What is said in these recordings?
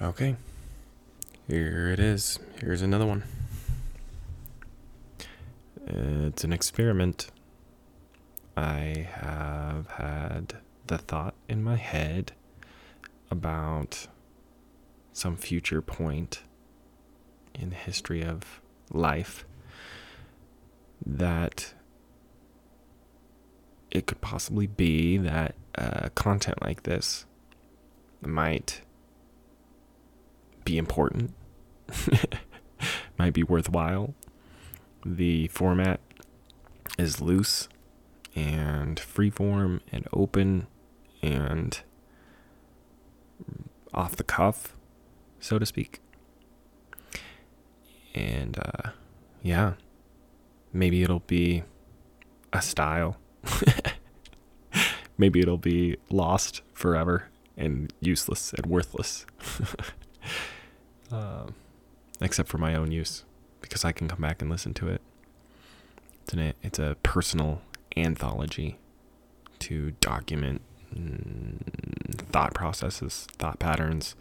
Okay. Here it is. Here's another one. It's an experiment. I have had the thought in my head about some future point in the history of life that it could possibly be that uh, content like this might be important, might be worthwhile. The format is loose and freeform and open and off the cuff, so to speak. And uh, yeah, maybe it'll be a style. maybe it'll be lost forever and useless and worthless. uh, except for my own use, because I can come back and listen to it. It's, an, it's a personal anthology to document mm, thought processes, thought patterns,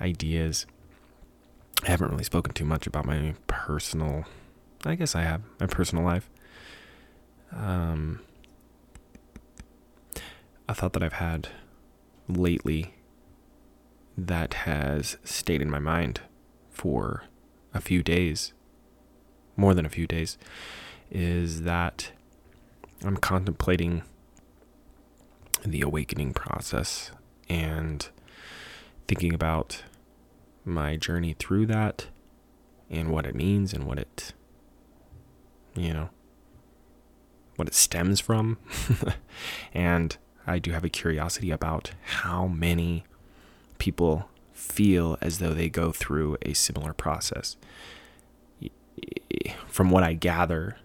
ideas. I haven't really spoken too much about my personal, I guess I have, my personal life. Um, a thought that I've had lately that has stayed in my mind for a few days, more than a few days, is that I'm contemplating the awakening process and thinking about my journey through that and what it means and what it, you know, what it stems from. and I do have a curiosity about how many people feel as though they go through a similar process. From what I gather,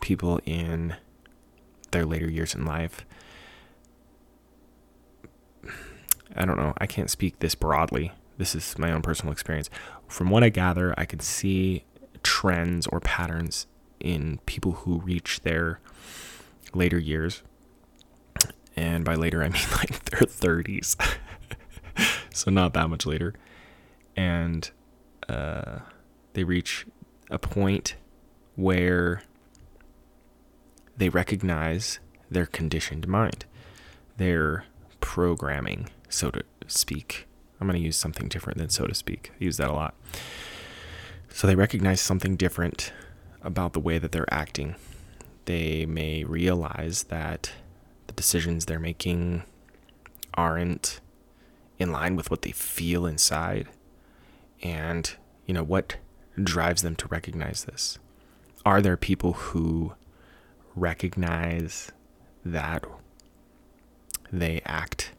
people in their later years in life, I don't know, I can't speak this broadly. This is my own personal experience. From what I gather, I can see trends or patterns in people who reach their later years. And by later, I mean like their 30s. So not that much later. And uh, they reach a point where they recognize their conditioned mind, their programming, so to speak. I'm going to use something different than so to speak. I use that a lot. So they recognize something different about the way that they're acting. They may realize that the decisions they're making aren't in line with what they feel inside and you know what drives them to recognize this. Are there people who recognize that they act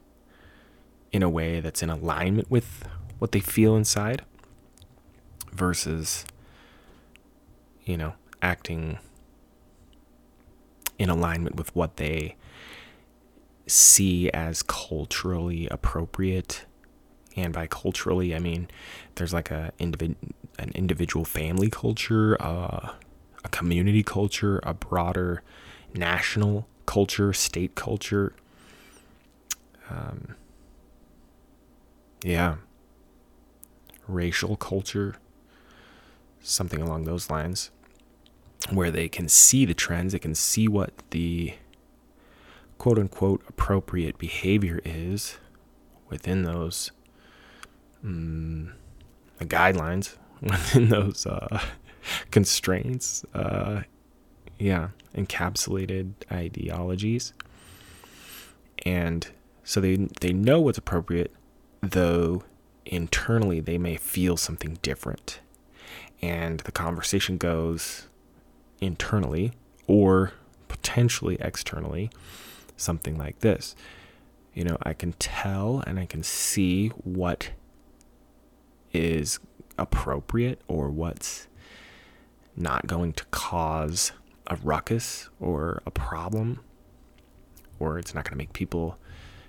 in a way that's in alignment with what they feel inside versus you know acting in alignment with what they see as culturally appropriate. And by culturally i mean there's like a individ- an individual family culture uh, a community culture a broader national culture state culture. Um, yeah. Racial culture something along those lines where they can see the trends they can see what the quote unquote appropriate behavior is within those um, guidelines, within those uh, constraints, uh, yeah, encapsulated ideologies. And so they they know what's appropriate, though internally they may feel something different. And the conversation goes internally or potentially externally something like this. You know, I can tell and I can see what is appropriate or what's not going to cause a ruckus or a problem or it's not going to make people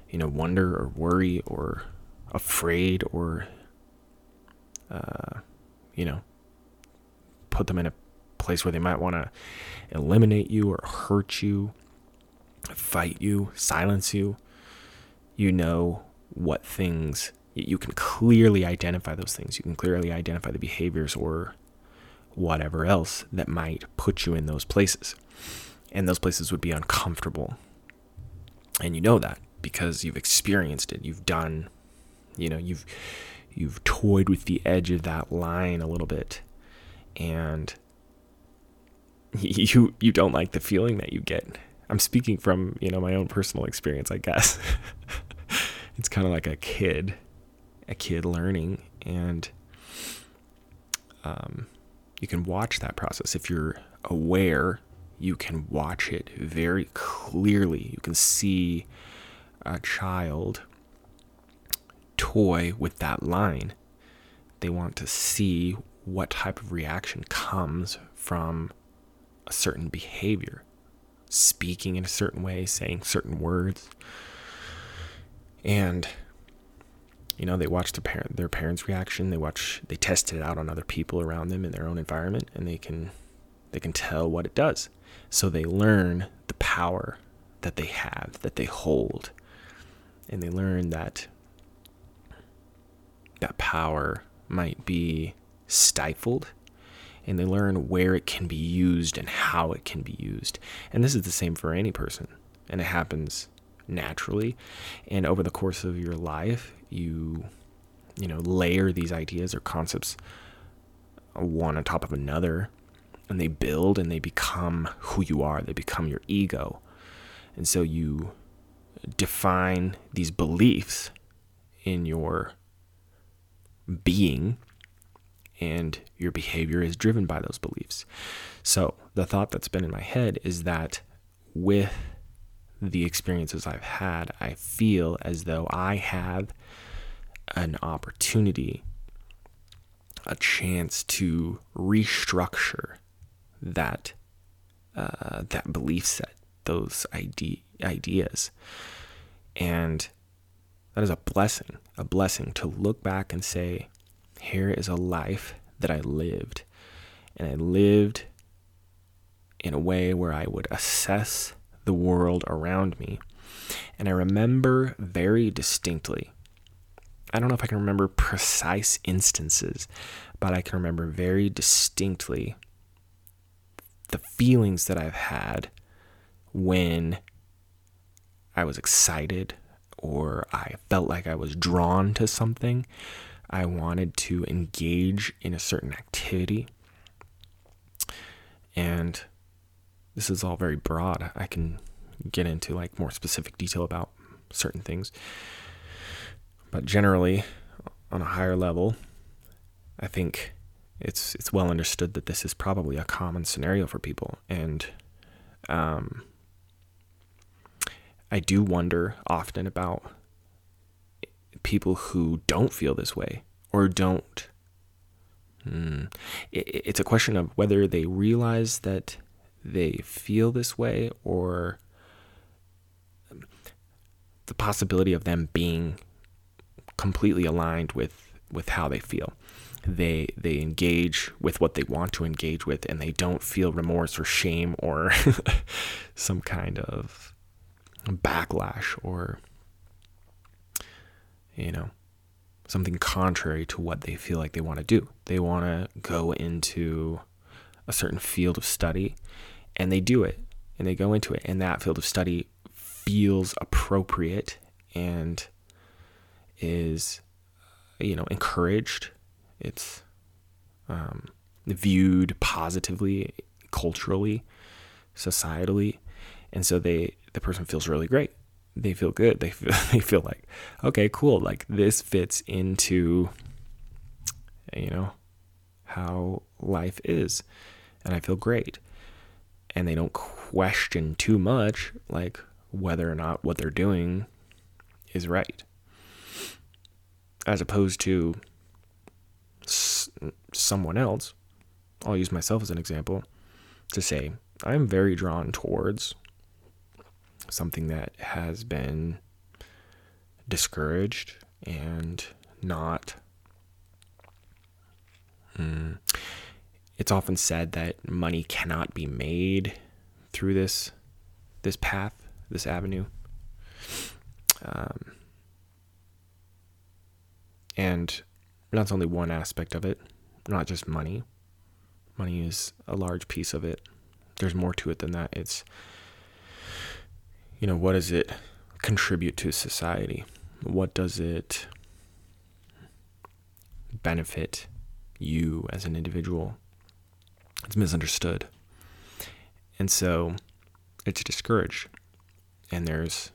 you know wonder or worry or afraid or uh, you know put them in a place where they might want to eliminate you or hurt you fight you, silence you, you know what things you can clearly identify those things. You can clearly identify the behaviors or whatever else that might put you in those places. And those places would be uncomfortable. And you know that because you've experienced it. You've done, you know, you've you've toyed with the edge of that line a little bit and you you don't like the feeling that you get. I'm speaking from, you know, my own personal experience, I guess. it's kind of like a kid, a kid learning and um you can watch that process. If you're aware you can watch it very clearly. You can see a child toy with that line. They want to see what type of reaction comes from a certain behavior speaking in a certain way saying certain words. And you know they watch their parent their parents reaction. They watch they test it out on other people around them in their own environment and they can they can tell what it does. So they learn the power that they have that they hold. And they learn that that power might be stifled and they learn where it can be used and how it can be used. And this is the same for any person and it happens naturally. And over the course of your life you you know layer these ideas or concepts one on top of another and they build and they become who you are. They become your ego. And so you define these beliefs in your being and your behavior is driven by those beliefs. So the thought that's been in my head is that with the experiences I've had, I feel as though I have an opportunity, a chance to restructure that uh, that belief set, those ide- ideas, and that is a blessing, a blessing to look back and say, here is a life that I lived, and I lived in a way where I would assess the world around me. And I remember very distinctly, I don't know if I can remember precise instances, but I can remember very distinctly the feelings that I've had when I was excited or I felt like I was drawn to something. I wanted to engage in a certain activity. And this is all very broad. I can get into like more specific detail about certain things. But generally, on a higher level, I think it's it's well understood that this is probably a common scenario for people, and um, I do wonder often about people who don't feel this way or don't. Hmm, it, it's a question of whether they realize that they feel this way or the possibility of them being completely aligned with with how they feel they they engage with what they want to engage with and they don't feel remorse or shame or some kind of backlash or you know something contrary to what they feel like they want to do. They want to go into a certain field of study and they do it and they go into it and that field of study feels appropriate and is you know encouraged. It's um, viewed positively culturally societally and so they the person feels really great they feel good. They feel, they feel like okay cool. Like this fits into you know how life is. And i feel great. And they don't question too much like whether or not what they're doing is right. As opposed to s- someone else. I'll use myself as an example to say I'm very drawn towards something that has been discouraged and not mm, it's often said that money cannot be made through this this path, this avenue. Um, And that's only one aspect of it, not just money. Money is a large piece of it. There's more to it than that. It's, you know, what does it contribute to society? What does it benefit you as an individual? It's misunderstood. And so it's discouraged. And there's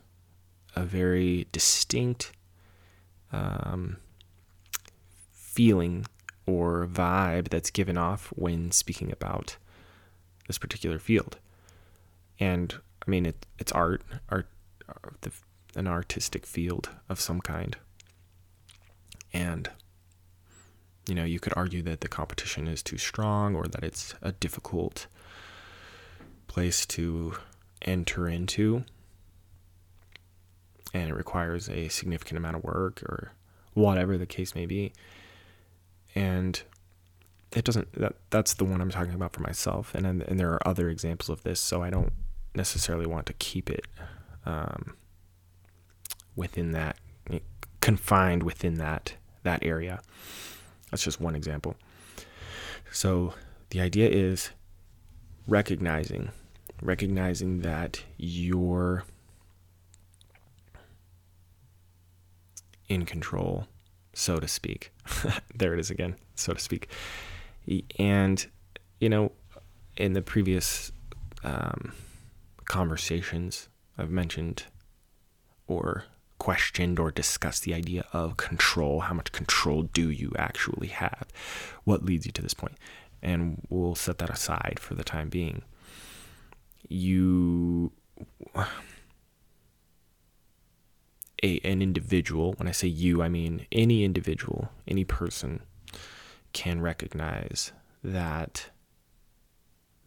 a very distinct um, feeling or vibe that's given off when speaking about this particular field. And I mean, it, it's art, art, uh, an artistic field of some kind. And, you know, you could argue that the competition is too strong or that it's a difficult place to enter into. And it requires a significant amount of work or whatever the case may be and it doesn't that that's the one I'm talking about for myself and and there are other examples of this so I don't necessarily want to keep it um, within that confined within that that area that's just one example so the idea is recognizing recognizing that you're in control so to speak. there it is again, so to speak. And, you know, in the previous um, conversations, I've mentioned or questioned or discussed the idea of control. How much control do you actually have? What leads you to this point? And we'll set that aside for the time being. You a, an individual, when I say you, I mean any individual, any person can recognize that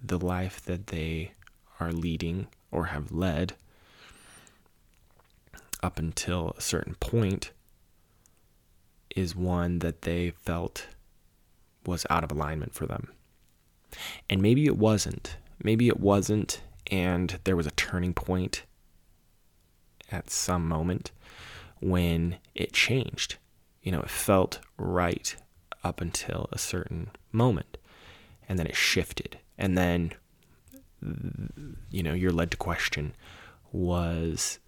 the life that they are leading or have led up until a certain point is one that they felt was out of alignment for them. And maybe it wasn't. Maybe it wasn't, and there was a turning point at some moment when it changed. You know, it felt right up until a certain moment, and then it shifted. And then, you know, you're led to question was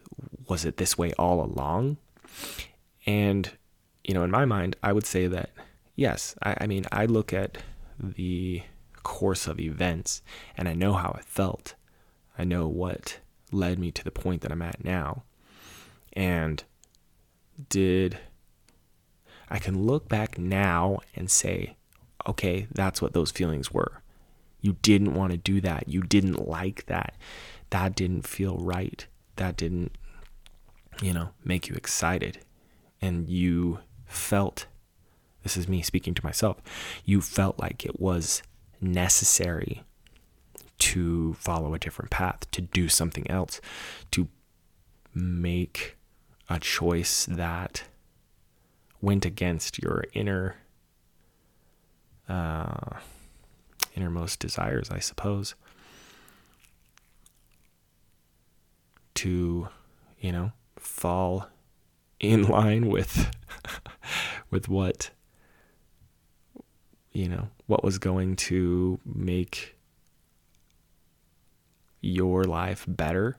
was it this way all along? And you know, in my mind, I would say that yes. I, I mean, I look at the course of events, and I know how it felt. I know what led me to the point that I'm at now. And did I can look back now and say, okay, that's what those feelings were. You didn't want to do that. You didn't like that. That didn't feel right. That didn't, you know, make you excited. And you felt, this is me speaking to myself, you felt like it was necessary to follow a different path, to do something else, to make a choice that went against your inner uh, innermost desires, I suppose, to you know fall in line with with what you know what was going to make your life better.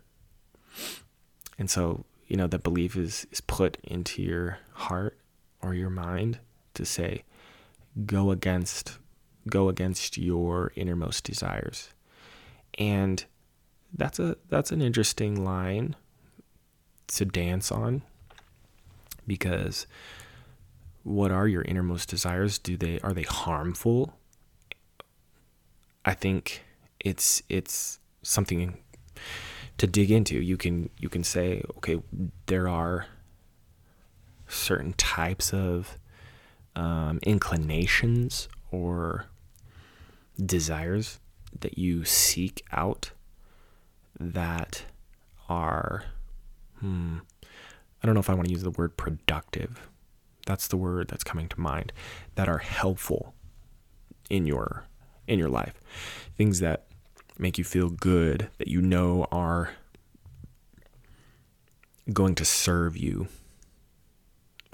And so you know that belief is is put into your heart or your mind to say go against go against your innermost desires. And that's a that's an interesting line to dance on because what are your innermost desires? Do they are they harmful? I think it's it's something to dig into. You can you can say, okay, there are certain types of um, inclinations or desires that you seek out that are hmm, I don't know if I want to use the word productive. That's the word that's coming to mind that are helpful in your in your life. Things that make you feel good, that you know are going to serve you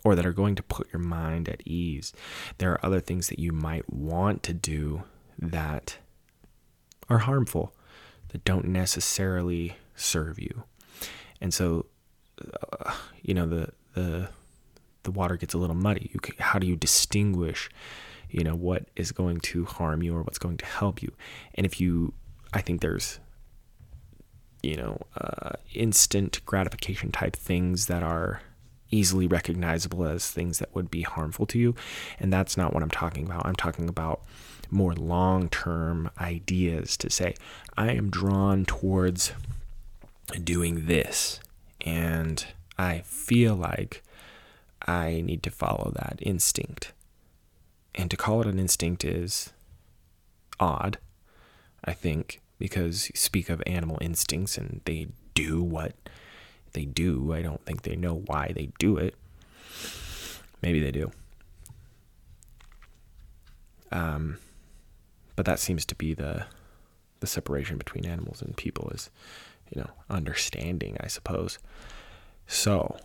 or that are going to put your mind at ease. There are other things that you might want to do that are harmful, that don't necessarily serve you. And so, uh, you know, the, the, the water gets a little muddy. You can, how do you distinguish, you know, what is going to harm you or what's going to help you? And if you, I think there's, you know, uh, instant gratification type things that are easily recognizable as things that would be harmful to you. And that's not what I'm talking about. I'm talking about more long term ideas to say, I am drawn towards doing this. And I feel like I need to follow that instinct. And to call it an instinct is odd, I think, because you speak of animal instincts and they do what they do. I don't think they know why they do it. Maybe they do. Um, but that seems to be the the separation between animals and people is, you know, understanding, I suppose. So,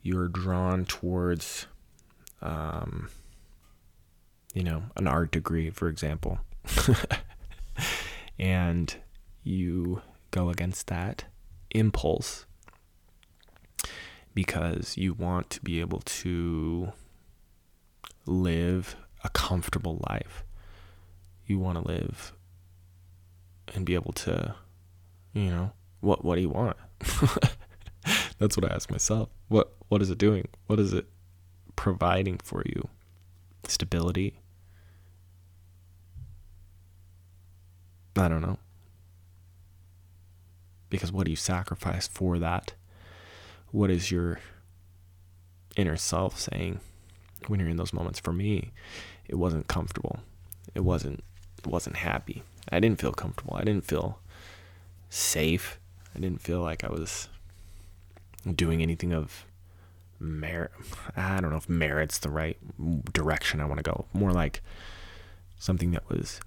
you're drawn towards, um, you know, an art degree, for example, and you go against that impulse because you want to be able to live a comfortable life. You want to live and be able to, you know, what what do you want? That's what I ask myself. What what is it doing? What is it providing for you? Stability? I don't know. Because what do you sacrifice for that? What is your inner self saying when you're in those moments? For me it wasn't comfortable. It wasn't it wasn't happy. I didn't feel comfortable. I didn't feel safe. I didn't feel like i was doing anything of merit i don't know if merit's the right direction i want to go. More like something that was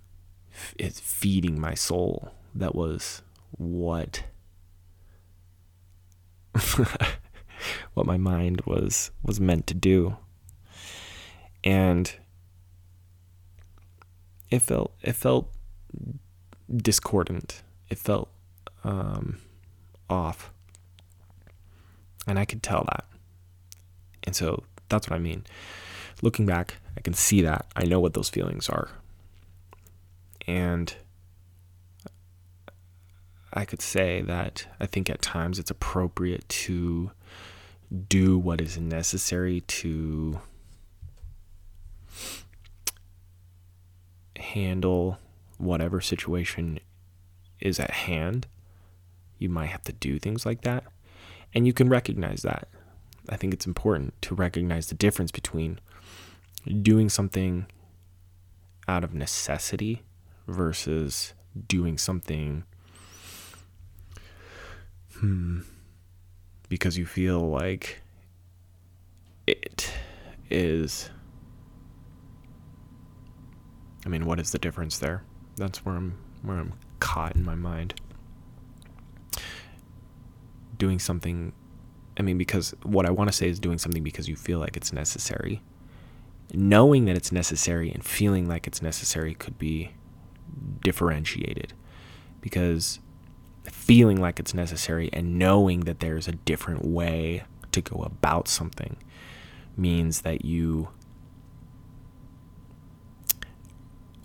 it's feeding my soul. That was what what my mind was was meant to do. And it felt it felt discordant. It felt um, off, and I could tell that. And so that's what I mean. Looking back, I can see that. I know what those feelings are. And I could say that I think at times it's appropriate to do what is necessary to handle whatever situation is at hand. You might have to do things like that. And you can recognize that. I think it's important to recognize the difference between doing something out of necessity versus doing something Hmm. Because you feel like it is. I mean, what is the difference there? That's where I'm where I'm caught in my mind. Doing something I mean because what I want to say is doing something because you feel like it's necessary. Knowing that it's necessary and feeling like it's necessary could be differentiated because feeling like it's necessary and knowing that there's a different way to go about something means that you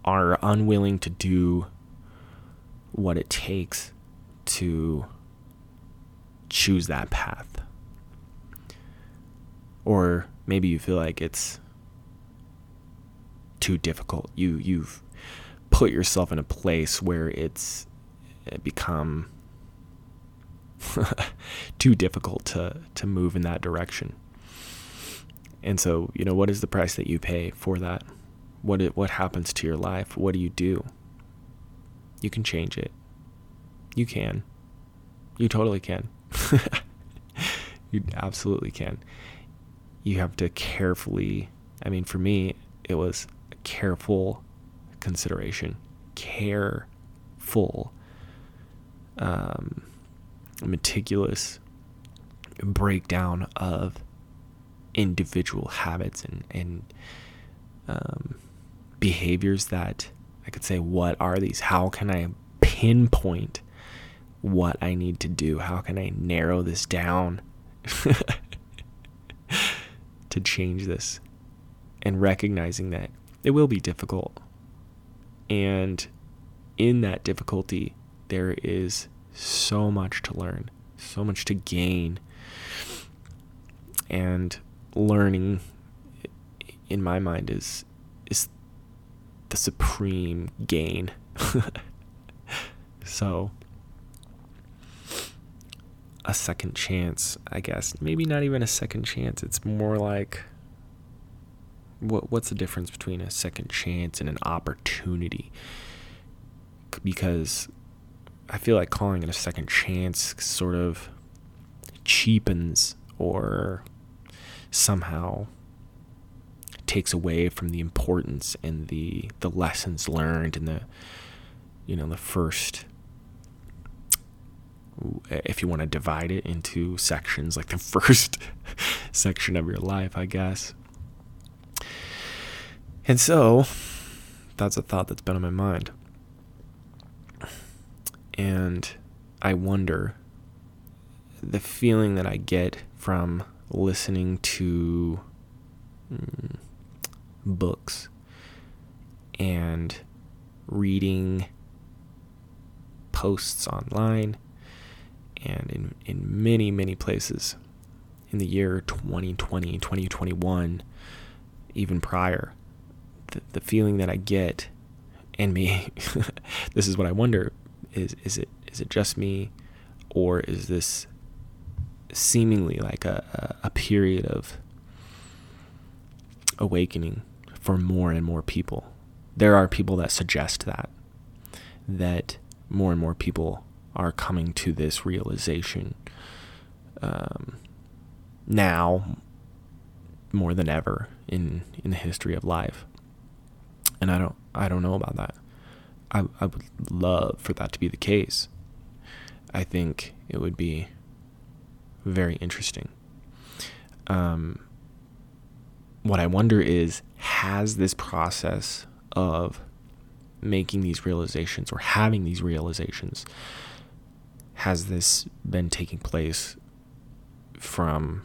are unwilling to do what it takes to choose that path. Or maybe you feel like it's too difficult. You you've put yourself in a place where it's become too difficult to to move in that direction. And so, you know, what is the price that you pay for that? What it, what happens to your life? What do you do? You can change it. You can. You totally can. you absolutely can. You have to carefully, I mean, for me, it was a careful consideration. Careful um, meticulous breakdown of individual habits and and um, behaviors that I could say, what are these? How can I pinpoint what I need to do? How can I narrow this down to change this? And recognizing that it will be difficult. And in that difficulty, there is so much to learn, so much to gain. And learning in my mind is is the supreme gain. so a second chance, I guess. Maybe not even a second chance. It's more like what what's the difference between a second chance and an opportunity? Because I feel like calling it a second chance sort of cheapens or somehow takes away from the importance and the the lessons learned in the you know the first if you want to divide it into sections like the first section of your life i guess. And so that's a thought that's been on my mind and i wonder the feeling that i get from listening to mm, books and reading posts online and in, in many, many places in the year 2020, 2021, even prior. The, the feeling that I get and me, this is what I wonder is, is it, is it just me or is this seemingly like a, a period of awakening for more and more people. There are people that suggest that, that more and more people are coming to this realization um, now more than ever in in the history of life. And I don't I don't know about that. I I would love for that to be the case. I think it would be very interesting. Um, what I wonder is has this process of making these realizations or having these realizations has this been taking place from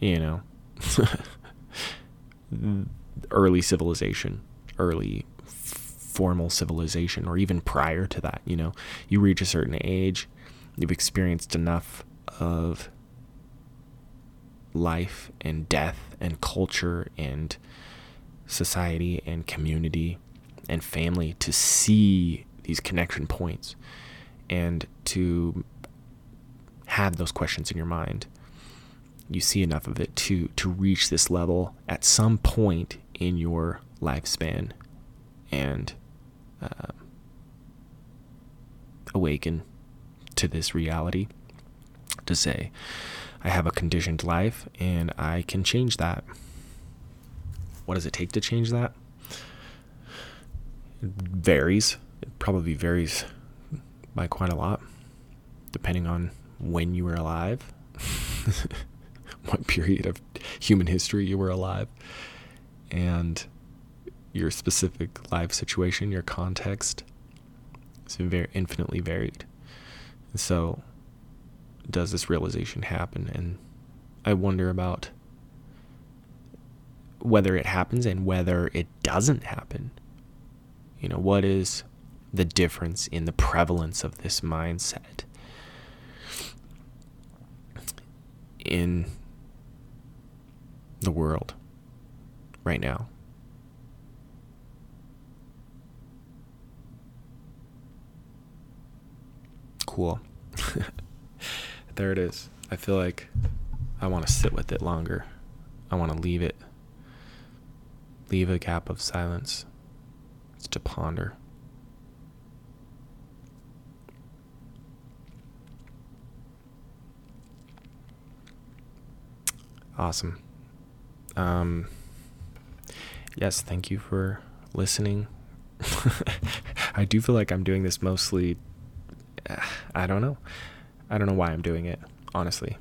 you know early civilization early formal civilization or even prior to that you know? You reach a certain age you've experienced enough of life and death and culture and society and community and family to see these connection points and to have those questions in your mind. You see enough of it to to reach this level at some point in your lifespan and uh, awaken to this reality to say I have a conditioned life and I can change that. What does it take to change that? It varies. It probably varies by quite a lot, depending on when you were alive, what period of human history you were alive, and your specific life situation, your context. It's very infinitely varied. so does this realization happen? And I wonder about whether it happens and whether it doesn't happen. You know, what is the difference in the prevalence of this mindset in the world right now? Cool. there it is. I feel like I want to sit with it longer. I want to leave it, leave a gap of silence It's to ponder. Awesome. Um, yes, thank you for listening. I do feel like I'm doing this mostly. I don't know. I don't know why I'm doing it, honestly.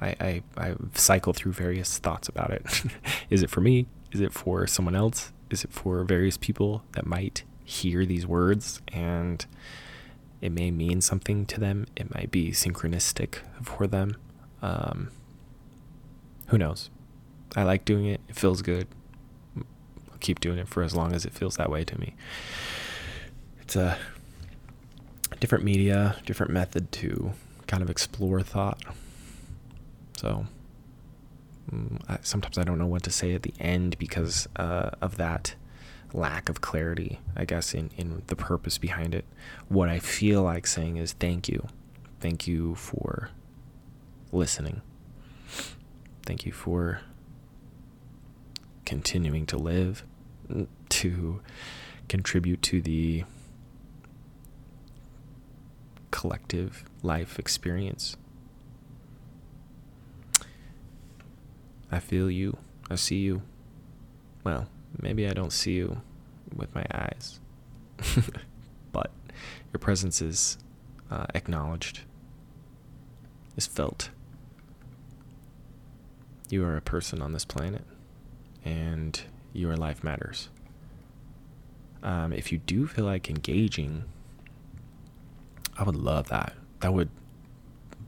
I, I, I cycle through various thoughts about it. Is it for me? Is it for someone else? Is it for various people that might hear these words and it may mean something to them? It might be synchronistic for them. Um, who knows? I like doing it. It feels good. I'll keep doing it for as long as it feels that way to me. It's a different media, different method to kind of explore thought. So mm, sometimes I don't know what to say at the end because uh, of that lack of clarity, I guess, in, in the purpose behind it. What I feel like saying is thank you. Thank you for listening. Thank you for continuing to live, to contribute to the collective life experience. I feel you. I see you. Well, maybe I don't see you with my eyes, but your presence is uh, acknowledged, is felt. You are a person on this planet, and your life matters. Um, if you do feel like engaging, I would love that. That would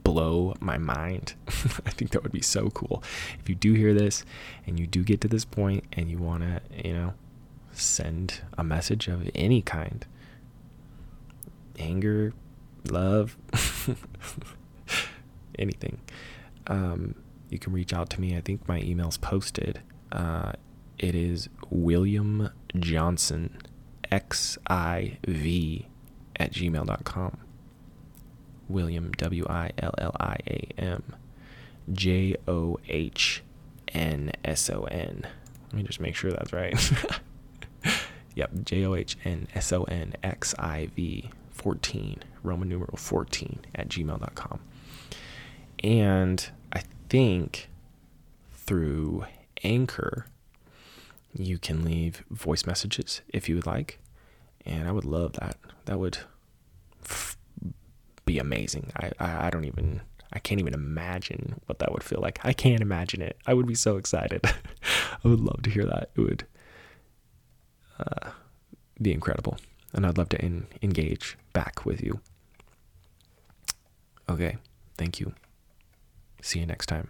blow my mind. I think that would be so cool. If you do hear this and you do get to this point and you want to, you know, send a message of any kind anger, love, anything. Um, you can reach out to me. I think my email's posted. Uh, it is William Johnson, X I V, at gmail.com. William, W I L L I A M, J O H N S O N. Let me just make sure that's right. yep, J O H N S O N X I V 14, Roman numeral 14 at gmail.com. And I think through Anchor, you can leave voice messages if you would like. And I would love that. That would be amazing. I, I, I don't even I can't even imagine what that would feel like. I can't imagine it. I would be so excited. I would love to hear that. It would uh, be incredible. And I'd love to in, engage back with you. Okay. Thank you. See you next time.